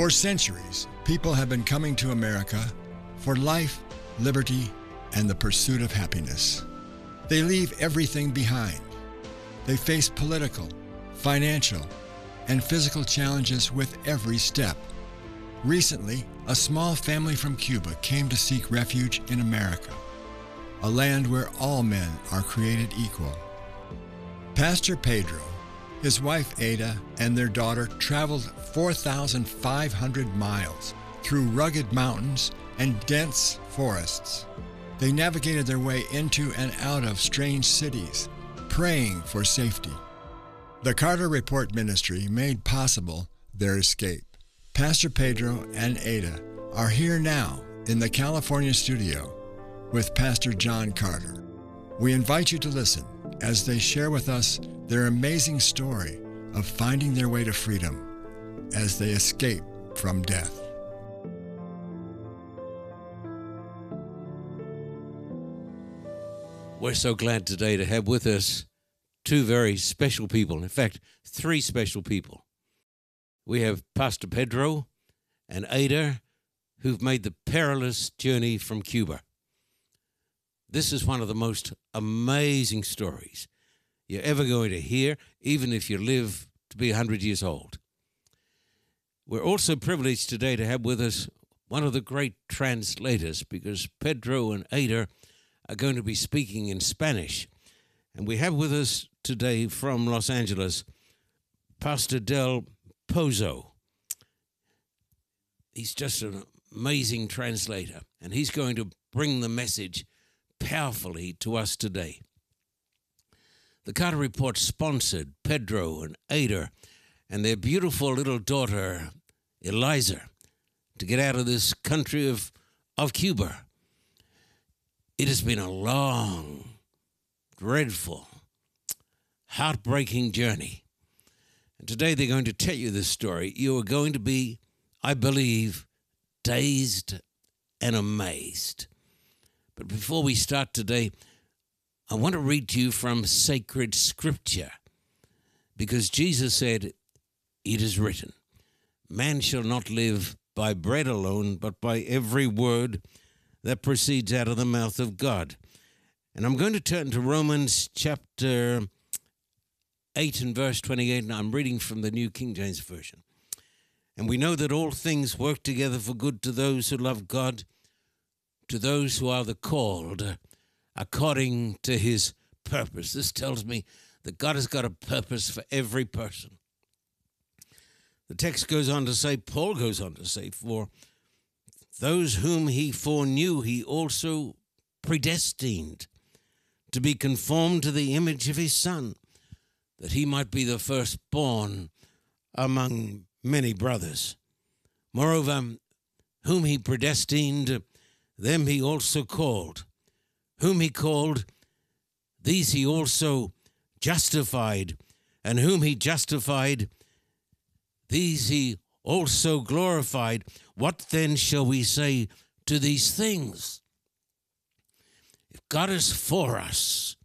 For centuries, people have been coming to America for life, liberty, and the pursuit of happiness. They leave everything behind. They face political, financial, and physical challenges with every step. Recently, a small family from Cuba came to seek refuge in America, a land where all men are created equal. Pastor Pedro, his wife Ada, and their daughter traveled 4,500 miles through rugged mountains and dense forests. They navigated their way into and out of strange cities, praying for safety. The Carter Report Ministry made possible their escape. Pastor Pedro and Ada are here now in the California studio with Pastor John Carter. We invite you to listen as they share with us their amazing story of finding their way to freedom as they escape from death. We're so glad today to have with us two very special people. In fact, three special people. We have Pastor Pedro and Ada, who've made the perilous journey from Cuba. This is one of the most amazing stories you're ever going to hear, even if you live to be 100 years old. We're also privileged today to have with us one of the great translators because Pedro and Ada are going to be speaking in Spanish. And we have with us today from Los Angeles Pastor Del Pozo. He's just an amazing translator, and he's going to bring the message powerfully to us today. The Carter Report sponsored Pedro and Ada and their beautiful little daughter, Eliza, to get out of this country of, of Cuba. It has been a long, dreadful, heartbreaking journey. And today they're going to tell you this story. You are going to be, I believe, dazed and amazed. But before we start today, I want to read to you from sacred scripture because Jesus said, It is written, Man shall not live by bread alone, but by every word that proceeds out of the mouth of God. And I'm going to turn to Romans chapter 8 and verse 28, and I'm reading from the New King James Version. And we know that all things work together for good to those who love God, to those who are the called according to his purpose. This tells me that God has got a purpose for every person. The text goes on to say, Paul goes on to say, for those whom he foreknew, he also predestined to be conformed to the image of his Son, that he might be the firstborn among many brothers. Moreover, whom he predestined, them he also called. Whom he called, these he also justified. And whom he justified, these he also glorified. What then shall we say to these things? If God is for us,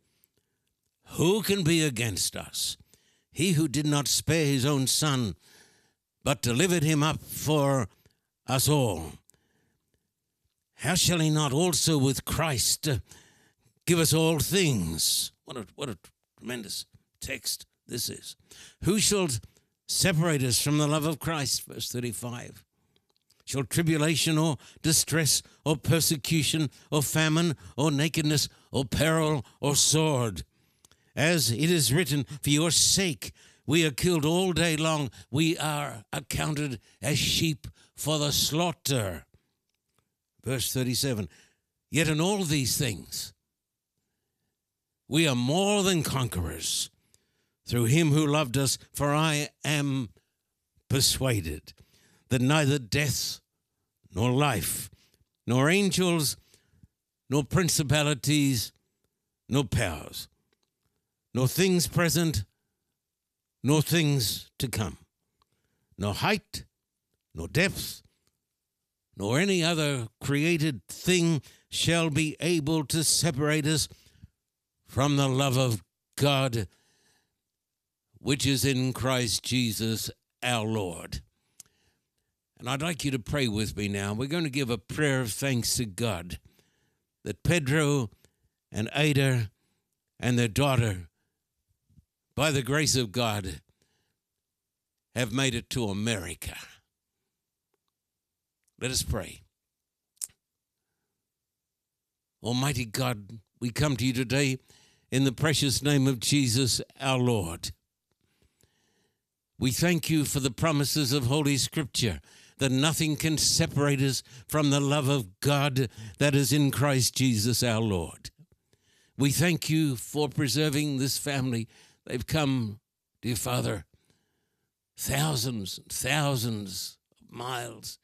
who can be against us? He who did not spare his own son, but delivered him up for us all. How shall he not also with Christ uh, give us all things? What a, what a tremendous text this is. Who shall separate us from the love of Christ? Verse 35 shall tribulation or distress or persecution or famine or nakedness or peril or sword. As it is written, for your sake we are killed all day long, we are accounted as sheep for the slaughter. Verse 37 Yet in all these things we are more than conquerors through him who loved us, for I am persuaded that neither death, nor life, nor angels, nor principalities, nor powers, nor things present, nor things to come, nor height, nor depth, nor any other created thing shall be able to separate us from the love of God, which is in Christ Jesus our Lord. And I'd like you to pray with me now. We're going to give a prayer of thanks to God that Pedro and Ada and their daughter, by the grace of God, have made it to America. Let us pray. Almighty God, we come to you today in the precious name of Jesus our Lord. We thank you for the promises of Holy Scripture that nothing can separate us from the love of God that is in Christ Jesus our Lord. We thank you for preserving this family. They've come, dear Father, thousands and thousands of miles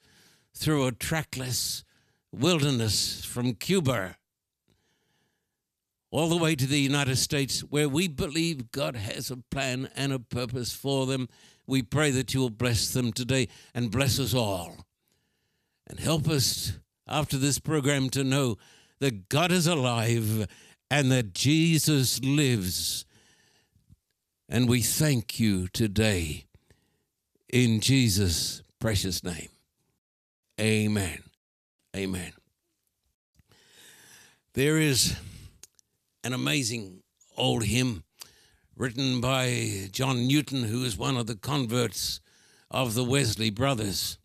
through a trackless wilderness from Cuba all the way to the United States, where we believe God has a plan and a purpose for them. We pray that you will bless them today and bless us all. And help us after this program to know that God is alive and that Jesus lives. And we thank you today in Jesus' precious name. Amen. Amen. There is an amazing old hymn written by John Newton, who is one of the converts of the Wesley brothers.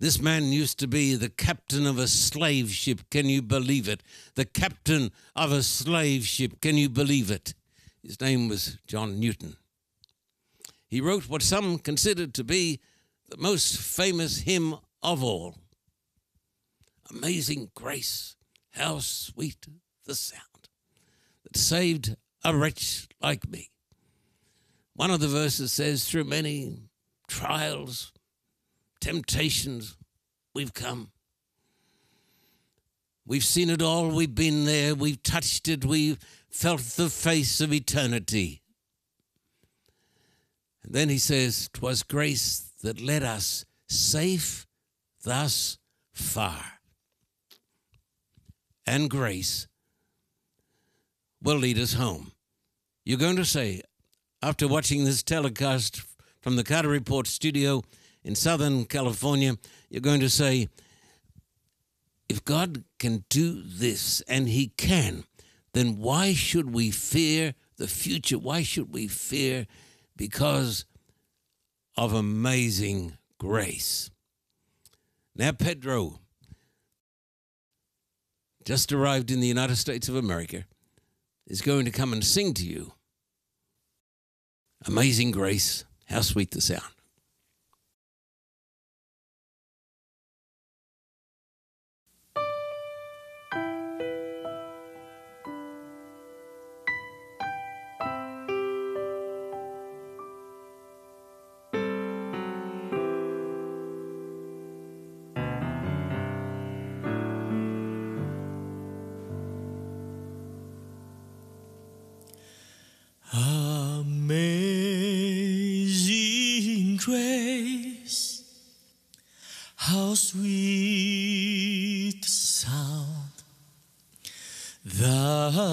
This man used to be the captain of a slave ship. Can you believe it? The captain of a slave ship. Can you believe it? His name was John Newton. He wrote what some considered to be the most famous hymn of all Amazing Grace, how sweet the sound that saved a wretch like me. One of the verses says, Through many trials, temptations, we've come. We've seen it all, we've been there, we've touched it, we've felt the face of eternity. And then he says, "'Twas grace that led us safe thus far. And grace will lead us home. You're going to say, after watching this telecast from the Carter Report studio in Southern California, you're going to say, if God can do this, and He can, then why should we fear the future? Why should we fear? Because of amazing grace. Now, Pedro just arrived in the United States of America is going to come and sing to you. Amazing grace, how sweet the sound.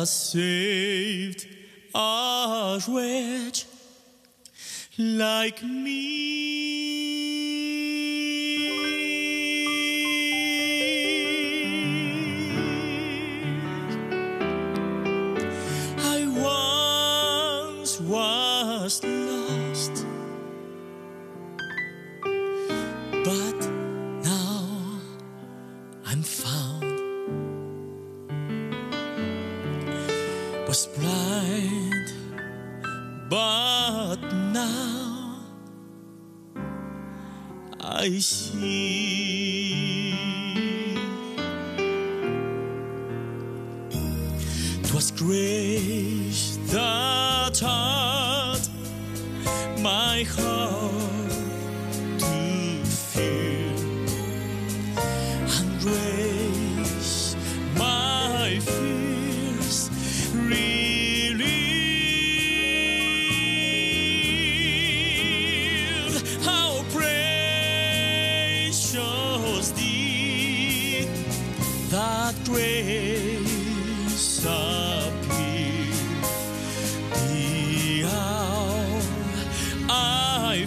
Saved a wretch like me. I once was lost, but I see. Twas grace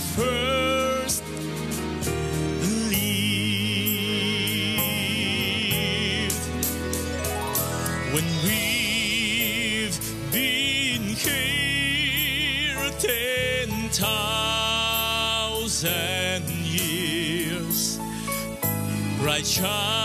first believed when we've been here ten thousand years, bright child.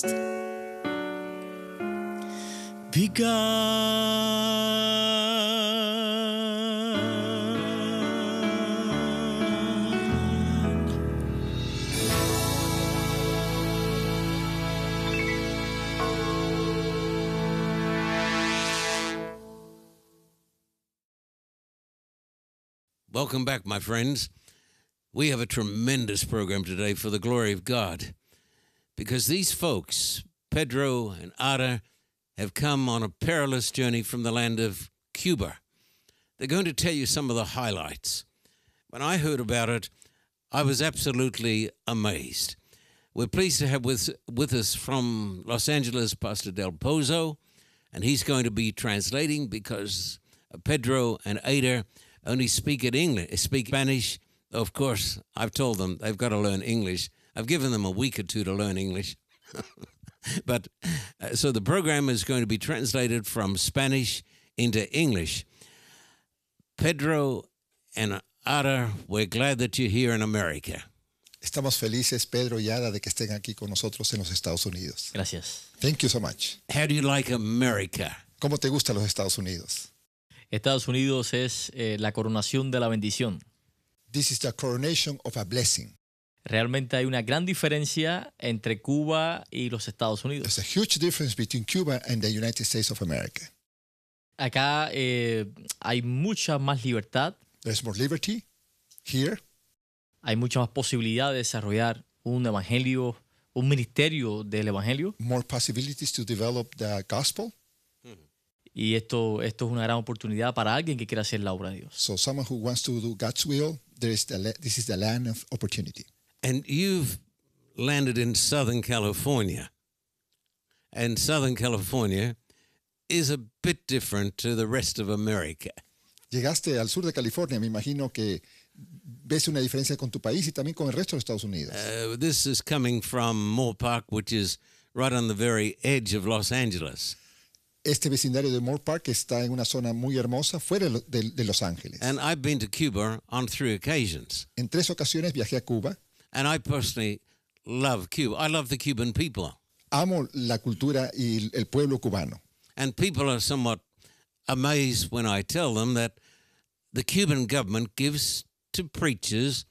First begun. Welcome back, my friends. We have a tremendous program today for the glory of God because these folks, Pedro and Ada, have come on a perilous journey from the land of Cuba. They're going to tell you some of the highlights. When I heard about it, I was absolutely amazed. We're pleased to have with, with us from Los Angeles Pastor Del Pozo, and he's going to be translating because Pedro and Ada only speak English, speak Spanish. Of course, I've told them they've got to learn English. I've given them a week or two to learn English. but uh, so the program is going to be translated from Spanish into English. Pedro and Ada, we're glad that you're here in America. Estamos felices, Pedro y Ada, de que estén aquí con nosotros en los Estados Unidos. Gracias. Thank you so much. How do you like America? ¿Cómo te gustan los Estados Unidos? Estados Unidos es eh, la coronación de la bendición. This is the coronation of a blessing. Realmente hay una gran diferencia entre Cuba y los Estados Unidos. There's a huge difference between Cuba and the United States of America. Acá eh, hay mucha más libertad, There's more liberty here. hay mucha más posibilidad de desarrollar un evangelio, un ministerio del evangelio. more possibilities to develop the gospel. Y esto, esto es una gran oportunidad para alguien que quiera hacer la obra de Dios. So someone who wants to do God's will, there is the this is the land of opportunity. And you've landed in Southern California. And Southern California is a bit different to the rest of America. Llegaste al sur de California, me imagino que ves una diferencia con tu país y también con el resto de Estados Unidos. Uh, this is coming from Moorpark, which is right on the very edge of Los Angeles. Este vecindario de Moorpark está en una zona muy hermosa fuera de, de- Los Ángeles. And I've been to Cuba on three occasions. En tres ocasiones viajé a Cuba. And I personally love Cuba. I love the Cuban people. Amo la cultura y el pueblo cubano. And people are somewhat amazed when I tell them that the Cuban government gives to preachers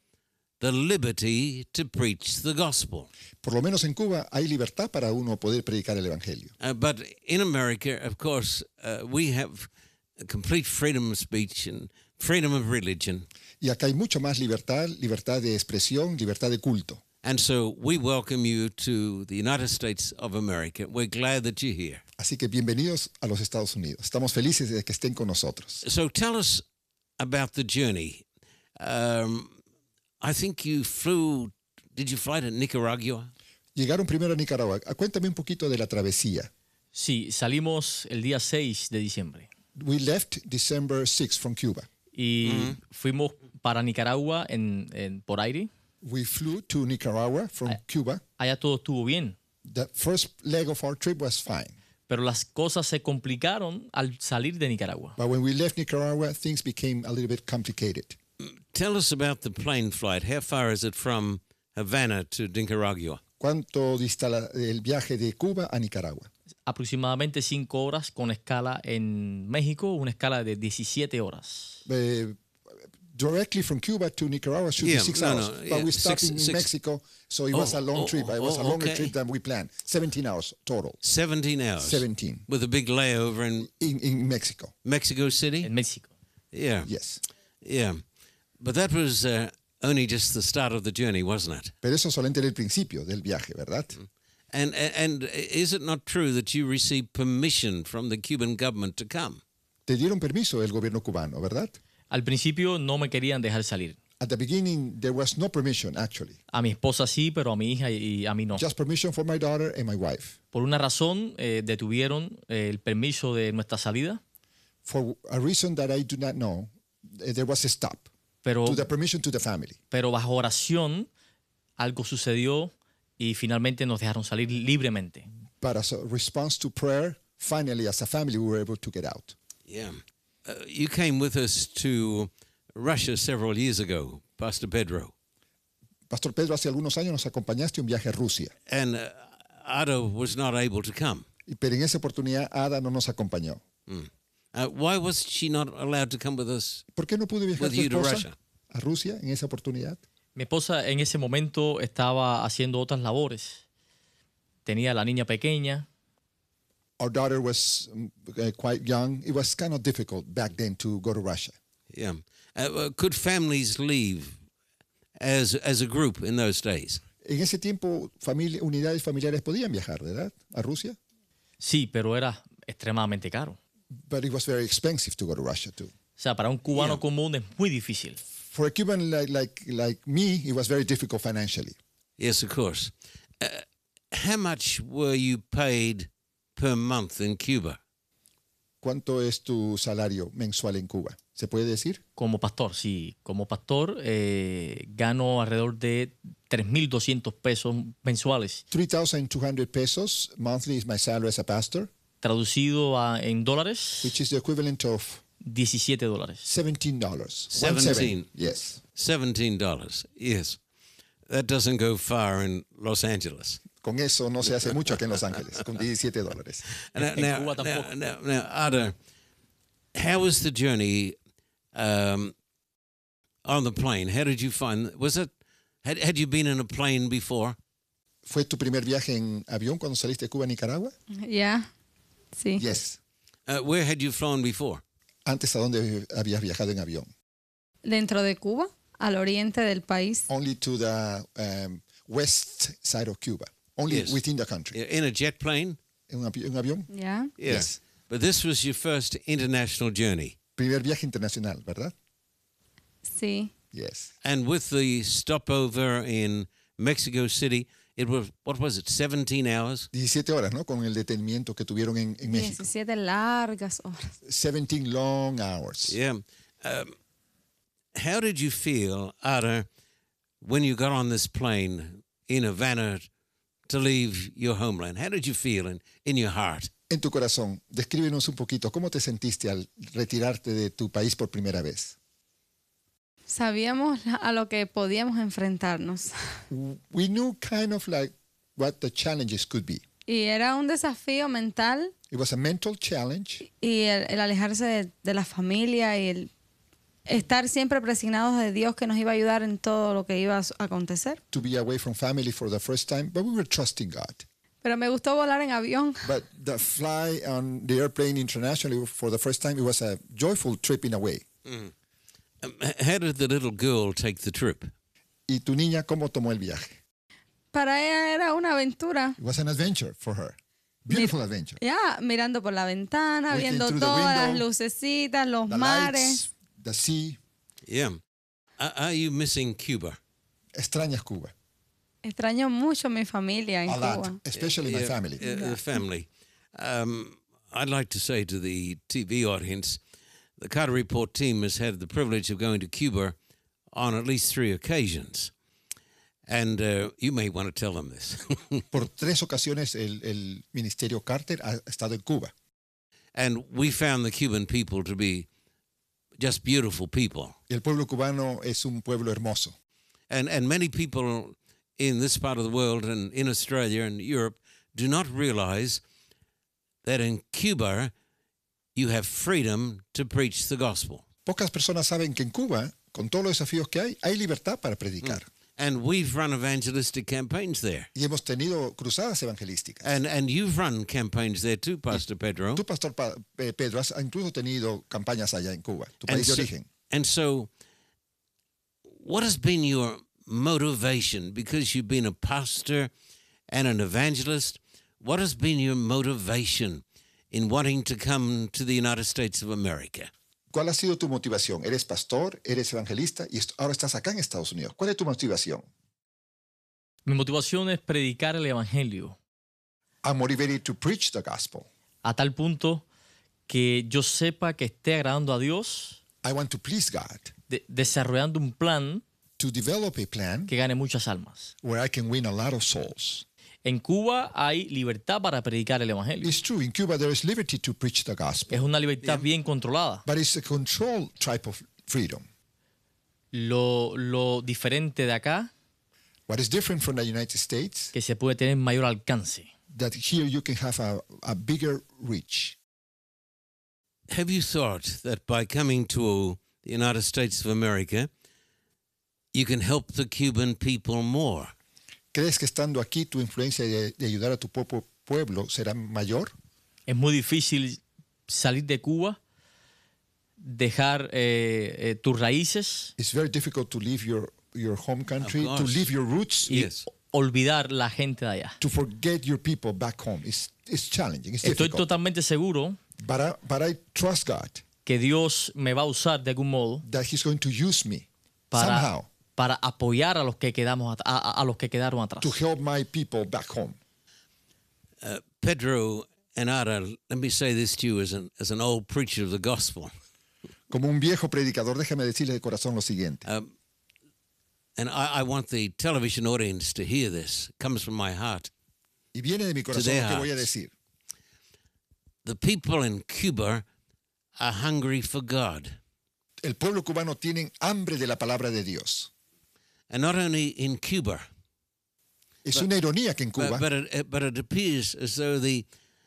the liberty to preach the gospel. Por lo menos en Cuba hay libertad para uno poder predicar el Evangelio. Uh, but in America, of course, uh, we have complete freedom of speech and freedom of religion. Y acá hay mucho más libertad, libertad de expresión, libertad de culto. And so we welcome you to the United States of America. We're glad that you're here. Así que bienvenidos a los Estados Unidos. Estamos felices de que estén con nosotros. So tell us about the journey. Um, I think you flew, did you fly to Nicaragua? Llegaron primero a Nicaragua. Cuéntame un poquito de la travesía. Sí, salimos el día 6 de diciembre We left December 6 from Cuba. Y fuimos para Nicaragua en, en- por aire. We flew to Nicaragua from Cuba. Allá todo estuvo bien, The first leg of our trip was fine. pero las cosas se complicaron al salir de Nicaragua. But when we left Nicaragua, things became a little bit complicated. Tell us about the plane flight. How far is it from Havana to Nicaragua? ¿Cuánto dista el viaje de Cuba a Nicaragua? Aproximadamente 5 horas con escala en México, una escala de 17 horas. Uh, directly from Cuba to Nicaragua should Yeah, be six no, hours. no, but yeah, we six- stopped in, in six- Mexico, so it Oh, was a long oh, trip. It was oh, a longer okay. trip than we planned. 17 hours total 17 hours. 17. With a big layover in in, in Mexico. Mexico City? En México. Yeah. Yes. Yeah. But that was uh, only just the start of the journey, wasn't it? Pero eso solamente era el principio del viaje, ¿verdad? And and is it not true that you received permission from the Cuban government to come? Te dieron permiso el gobierno cubano, ¿verdad? Al principio no me querían dejar salir. At the beginning, there was no permission, actually. A mi esposa sí, pero a mi hija y a mí no. Just permission for my daughter and my wife. Por una razón eh, detuvieron eh, el permiso de nuestra salida, For a reason that I do not know, eh, there was a stop pero, to the permission to the family. pero bajo oración algo sucedió y finalmente nos dejaron salir libremente. But as a response to prayer, finally, as a family, we were able to get out. Yeah. Uh, you came with us to Russia several years ago, Pastor Pedro. Pastor Pedro, hace algunos años nos acompañaste un viaje a Rusia, And uh, Ada was not able to come. y- pero en esa oportunidad Ada no nos acompañó. Uh, why was she not allowed to come with us? ¿Por qué no pudo viajar With you to esposa Russia. a Rusia en esa oportunidad? Mi esposa en ese momento estaba haciendo otras labores. Tenía la niña pequeña, Our daughter was um, uh, quite young. It was kind of difficult back then to go to Russia. Yeah. Uh, could families leave as as a group in those days? En ese tiempo, familia, unidades familiares podían viajar, ¿verdad? A Rusia. sí, pero era extremadamente caro. But it was very expensive to go to Russia too. O sea, para un cubano Yeah. común es muy difícil. For a Cuban like, like, like me, it was very difficult financially. Yes, of course. Uh, how much were you paid per month in Cuba? ¿Cuánto es tu salario mensual en Cuba? ¿Se puede decir? Como pastor, sí. Como pastor eh, gano alrededor de 3.200 pesos mensuales. 3,200 pesos monthly is my salary as a pastor, Traducido a- en dólares, which is the equivalent of 17 dólares. $17. One Seventeen. seven. Yes. Seventeen dollars. Yes, that doesn't go far in Los Angeles. Con eso no se hace mucho aquí en Los Ángeles, con 17 dólares. Now, now, now, tampoco. now, now, Ada, how was the journey um, on the plane? How did you find? Was it? Had Had you been in a plane before? ¿Fue tu primer viaje en avión cuando saliste de Cuba a Nicaragua? Yeah. sí. Yes. Uh, where had you flown before? Antes, ¿a dónde habías viajado en avión? Dentro de Cuba, al oriente del país. Only to the um, west side of Cuba. Only Yes. within the country. In a jet plane? ¿En un, avi- en un avión? Ya. Yeah. Yes. But this was your first international journey, Primer viaje internacional, ¿verdad? Sí. Yes. and with the stopover in Mexico City, it was what was it? Seventeen hours. 17 horas, ¿no? Con el detenimiento que tuvieron en, en México. 17 largas horas. 17 long hours. Yeah. Um, how did you feel, Ada, when you got on this plane in Havana to leave your homeland? How did you feel in, in your heart? En tu corazón, descríbenos un poquito, ¿cómo te sentiste al retirarte de tu país por primera vez? Sabíamos la- a lo que podíamos enfrentarnos. We knew kind of like what the challenges could be. Y era un desafío mental It was a mental challenge y el, el alejarse de, de la familia y el estar siempre presignados de Dios que nos iba a ayudar en todo lo que iba a acontecer. to be away from family for the first time, but we were trusting God. Pero me gustó volar en avión. But the fly on the airplane internationally for the first time, it was a joyful trip in a way. H- how did the little girl take the trip? ¿Y tu niña cómo tomó el viaje? Para ella era una aventura. It was an adventure for her. Beautiful adventure. Ya mirando por la ventana, Looking viendo todas las window, lucecitas, los The mares. lights, the sea. Yeah. Are, you missing Cuba? Extrañas Cuba. Extraño mucho a mi familia en A lot, Cuba. especially my Yeah, family. uh, the family. Um, I'd like to say to the TV audience, the Carter Report team has had the privilege of going to Cuba on at least three occasions. And uh, you may want to tell them this. Por tres ocasiones el, el Ministerio Carter ha estado en Cuba. and we found the Cuban people to be just beautiful people. Y el pueblo cubano es un pueblo hermoso. And, and many people in this part of the world and in Australia and Europe do not realize that in Cuba you have freedom to preach the gospel. Pocas personas saben que en Cuba, con todos los desafíos que hay, hay libertad para predicar. And we've run evangelistic campaigns there. Y hemos tenido cruzadas evangelísticas. And, and you've run campaigns there too, Pastor Pedro. Tú, Pastor Pa- eh, Pedro, has incluso tenido campañas allá en Cuba, tu And país de so, origen. and so what has been your motivation? Because you've been a pastor and an evangelist, what has been your motivation in wanting to come to the United States of America? ¿Cuál ha sido tu motivación? Eres pastor, eres evangelista y ahora estás acá en Estados Unidos. ¿Cuál es tu motivación? Mi motivación es predicar el Evangelio I'm motivated to preach the gospel. a tal punto que yo sepa que esté agradando a Dios, I want to please God, de- desarrollando un plan to develop a plan que gane muchas almas. where I can win a lot of souls. En Cuba hay libertad para predicar el Evangelio. It's true, in Cuba there is liberty to preach the gospel, Es una libertad bien controlada. but it's a controlled type of freedom. Lo, lo diferente de acá, What is different from the United States, que se puede tener mayor alcance. that here you can have a, a bigger reach. Have you thought that by coming to the United States of America, you can help the Cuban people more? ¿Crees que estando aquí tu influencia de, de ayudar a tu propio pueblo será mayor? Es muy difícil salir de Cuba, dejar eh, eh, tus raíces It's very difficult to leave your, your home country, to leave your roots, y Yes. olvidar la gente de allá. to forget your people back home. It's, it's challenging, it's Estoy difficult. totalmente seguro But I, but I trust God que Dios me va a usar de algún modo that He's going to use me para, somehow para apoyar a los que quedamos a, a- a los que quedaron atrás. to help my people back home. Uh, Pedro and Ara, let me say this to you as an, as an old preacher of the gospel. Como un viejo predicador, déjame decirle de corazón lo siguiente. Um, and I, I want the television audience to hear this. It comes from my heart. Y viene de mi corazón lo que voy a decir. The people in Cuba are hungry for God. El pueblo cubano tiene hambre de la palabra de Dios. And not only in Cuba, Es una ironía que en Cuba, but, but, it, but it appears as though the,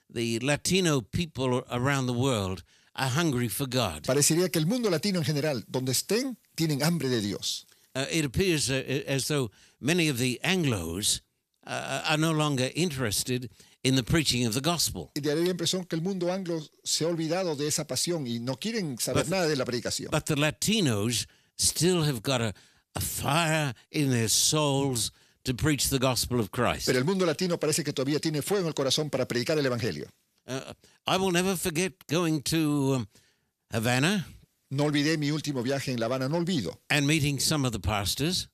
the Latino people around the world are hungry for God. parecería que el mundo latino en general, donde estén, tienen hambre de Dios. Uh, it appears uh, as though many of the Anglos uh, are no longer interested in the preaching of the gospel. Y daría la impresión que el mundo anglo se ha olvidado de esa pasión y no quieren saber nada de la predicación. But the Latinos still have got a fire in their souls to preach the gospel of Christ. Pero el mundo latino parece que todavía tiene fuego en el corazón para predicar el Evangelio. Uh, I will never forget going to um, Havana No olvidé mi último viaje en La Habana, no olvido and meeting some of the pastors,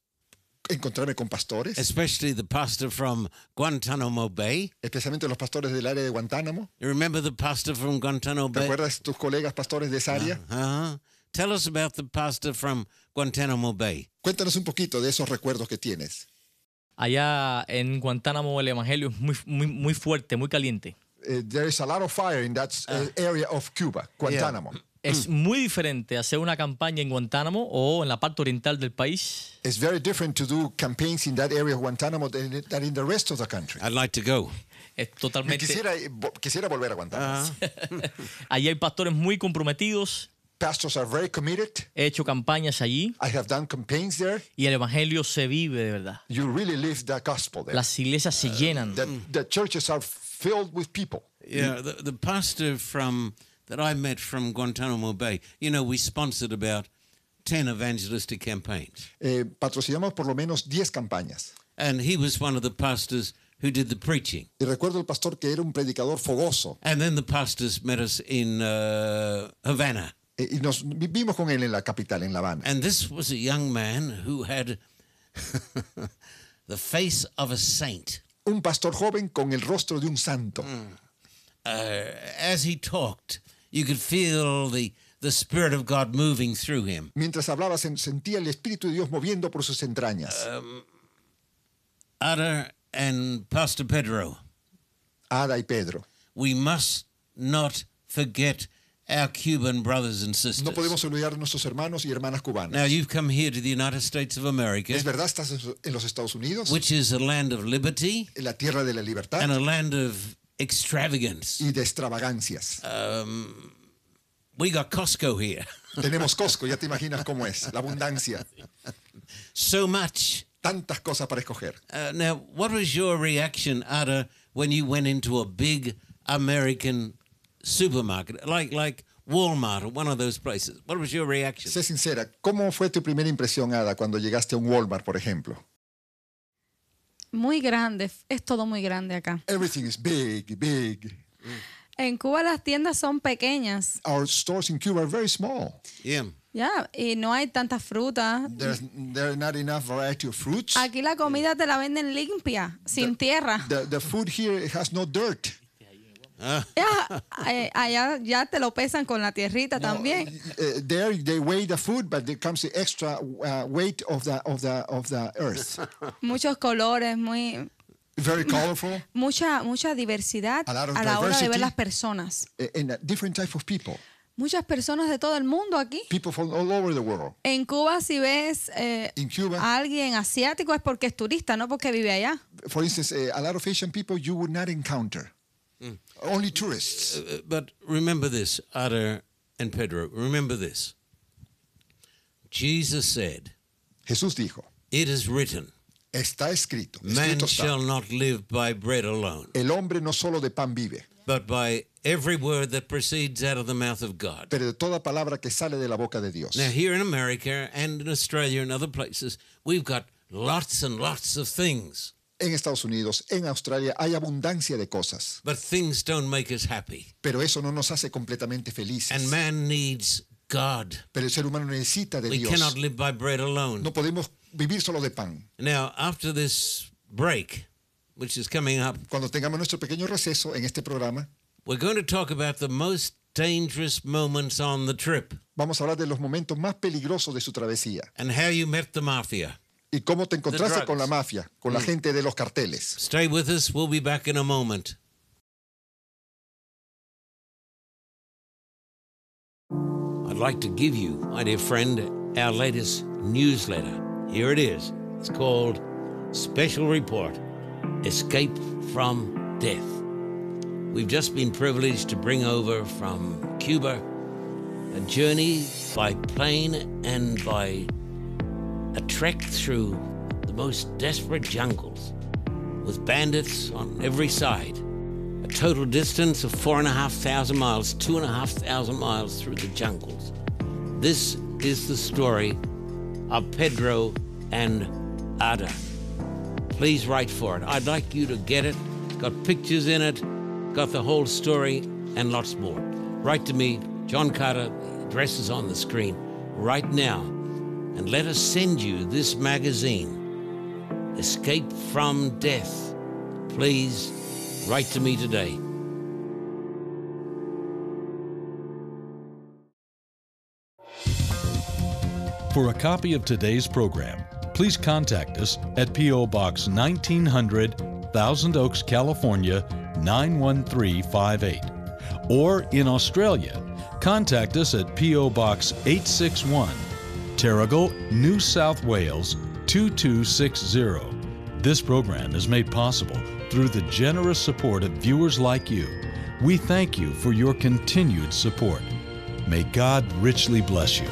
encontrarme con pastores, especially the pastor from Guantanamo Bay. especialmente los pastores del área de Guantánamo. You remember the pastor from Guantanamo ¿Te Bay? acuerdas tus colegas pastores de esa área? Uh-huh. Tell us about the pastor from Guantanamo Bay. Cuéntanos un poquito de esos recuerdos que tienes. Allá en Guantánamo el Evangelio es muy, muy, muy fuerte, muy caliente. Eh, there is a lot of fire in that uh, area of Cuba, Guantánamo. Es muy diferente hacer una campaña en Guantánamo o en la parte oriental del país It's very different to do campaigns in that area of Guantánamo than, than in the rest of the country. I'd like to go. es totalmente... quisiera, eh, vo- quisiera volver a Guantánamo. Allí hay pastores muy comprometidos. Pastors are very committed. He hecho campañas allí I have done campaigns there. y el Evangelio se vive de verdad. You really live the gospel there. Las iglesias se llenan. The, the churches are filled with people. Yeah, the, the pastor from that I met from Guantanamo Bay. You know, we sponsored about ten evangelistic campaigns, Eh, patrocinamos por lo menos 10 campañas. and he was one of the pastors who did the preaching. Y recuerdo el pastor que era un predicador fogoso. And then the pastors met us in uh, Havana, y nos vivimos con él en la capital, en La Habana. and this was a young man who had the face of a saint. Un pastor joven con el rostro de un santo. Uh, as he talked, you could feel the the spirit of God moving through him. Mientras hablaba, se sentía el Espíritu de Dios moviendo por sus entrañas. Ada and Pastor Pedro. Ada y Pedro. we must not forget our Cuban brothers and sisters. No podemos olvidar a nuestros hermanos y hermanas cubanas. Now, you've come here to the United States of America, ¿Es verdad? ¿Estás en los Estados Unidos? which is a land of liberty la tierra de la libertad and a land of extravagance. y de extravagancias. We got Costco here. Tenemos Costco, ya te imaginas cómo es. La abundancia. So much. Tantas cosas para escoger. Uh, now, what was your reaction, Ada, when you went into a big American supermarket, like like Walmart or one of those places, what was your reaction? Sé sincera, ¿cómo fue tu primera impresión, Ada, cuando llegaste a un Walmart, por ejemplo? Muy grande, es todo muy grande acá. Everything is big, big. En Cuba las tiendas son pequeñas, Our stores in Cuba are very small. Yeah. ya, y no hay tanta fruta. There's there are not enough variety of fruits. Aquí la comida te la venden limpia, sin tierra. The, the food here has no dirt. Ya, eh, allá ya te lo pesan con la tierrita también. Uh, there they weigh the food, but there comes the extra uh, weight of the of the of the earth. Muchos colores, muy Very colorful mucha mucha diversidad A a la hora de ver las personas. and different type of people. Muchas personas de todo el mundo aquí. People from all over the world. En Cuba si ves eh, Cuba, a alguien asiático es porque es turista, no porque vive allá. for instance, uh, a lot of Asian people you would not encounter. Only tourists. Uh, But remember this, Ada and Pedro, remember this. Jesus said, Jesús dijo, It is written, está escrito, man escrito está. shall not live by bread alone, El hombre no solo de pan vive, but by every word that proceeds out of the mouth of God. pero de toda palabra que sale de la boca de Dios. Now, here in America and in Australia and other places, we've got lots and lots of things, En Estados Unidos, en Australia, hay abundancia de cosas, but things don't make us happy. pero eso no nos hace completamente felices. And man needs God. Pero el ser humano necesita de We Dios. cannot live by bread alone. No podemos vivir solo de pan. Now, after this break, which is coming up, Cuando tengamos nuestro pequeño receso en este programa, we're going to talk about the most dangerous moments on the trip vamos a hablar de los momentos más peligrosos de su travesía and how you met the mafia. Y cómo te encontraste drugs. con la mafia, con la mm. gente de los carteles. Stay with us. We'll be back in a moment. I'd like to give you, my dear friend, our latest newsletter. Here it is. It's called Special Report Escape from Death. We've just been privileged to bring over from Cuba a journey by plane and by a trek through the most desperate jungles with bandits on every side. A total distance of four and a half thousand miles, two and a half thousand miles through the jungles. This is the story of Pedro and Ada. Please write for it. I'd like you to get it. It's got pictures in it, got the whole story, and lots more. Write to me, John Carter. Address is on the screen right now. And let us send you this magazine, Escape from Death. Please write to me today. For a copy of today's program, please contact us at P.O. Box 1900, Thousand Oaks, California 91358. Or in Australia, contact us at P.O. Box 861, Terrigal, New South Wales 2260. This program is made possible through the generous support of viewers like you. We thank you for your continued support. May God richly bless you.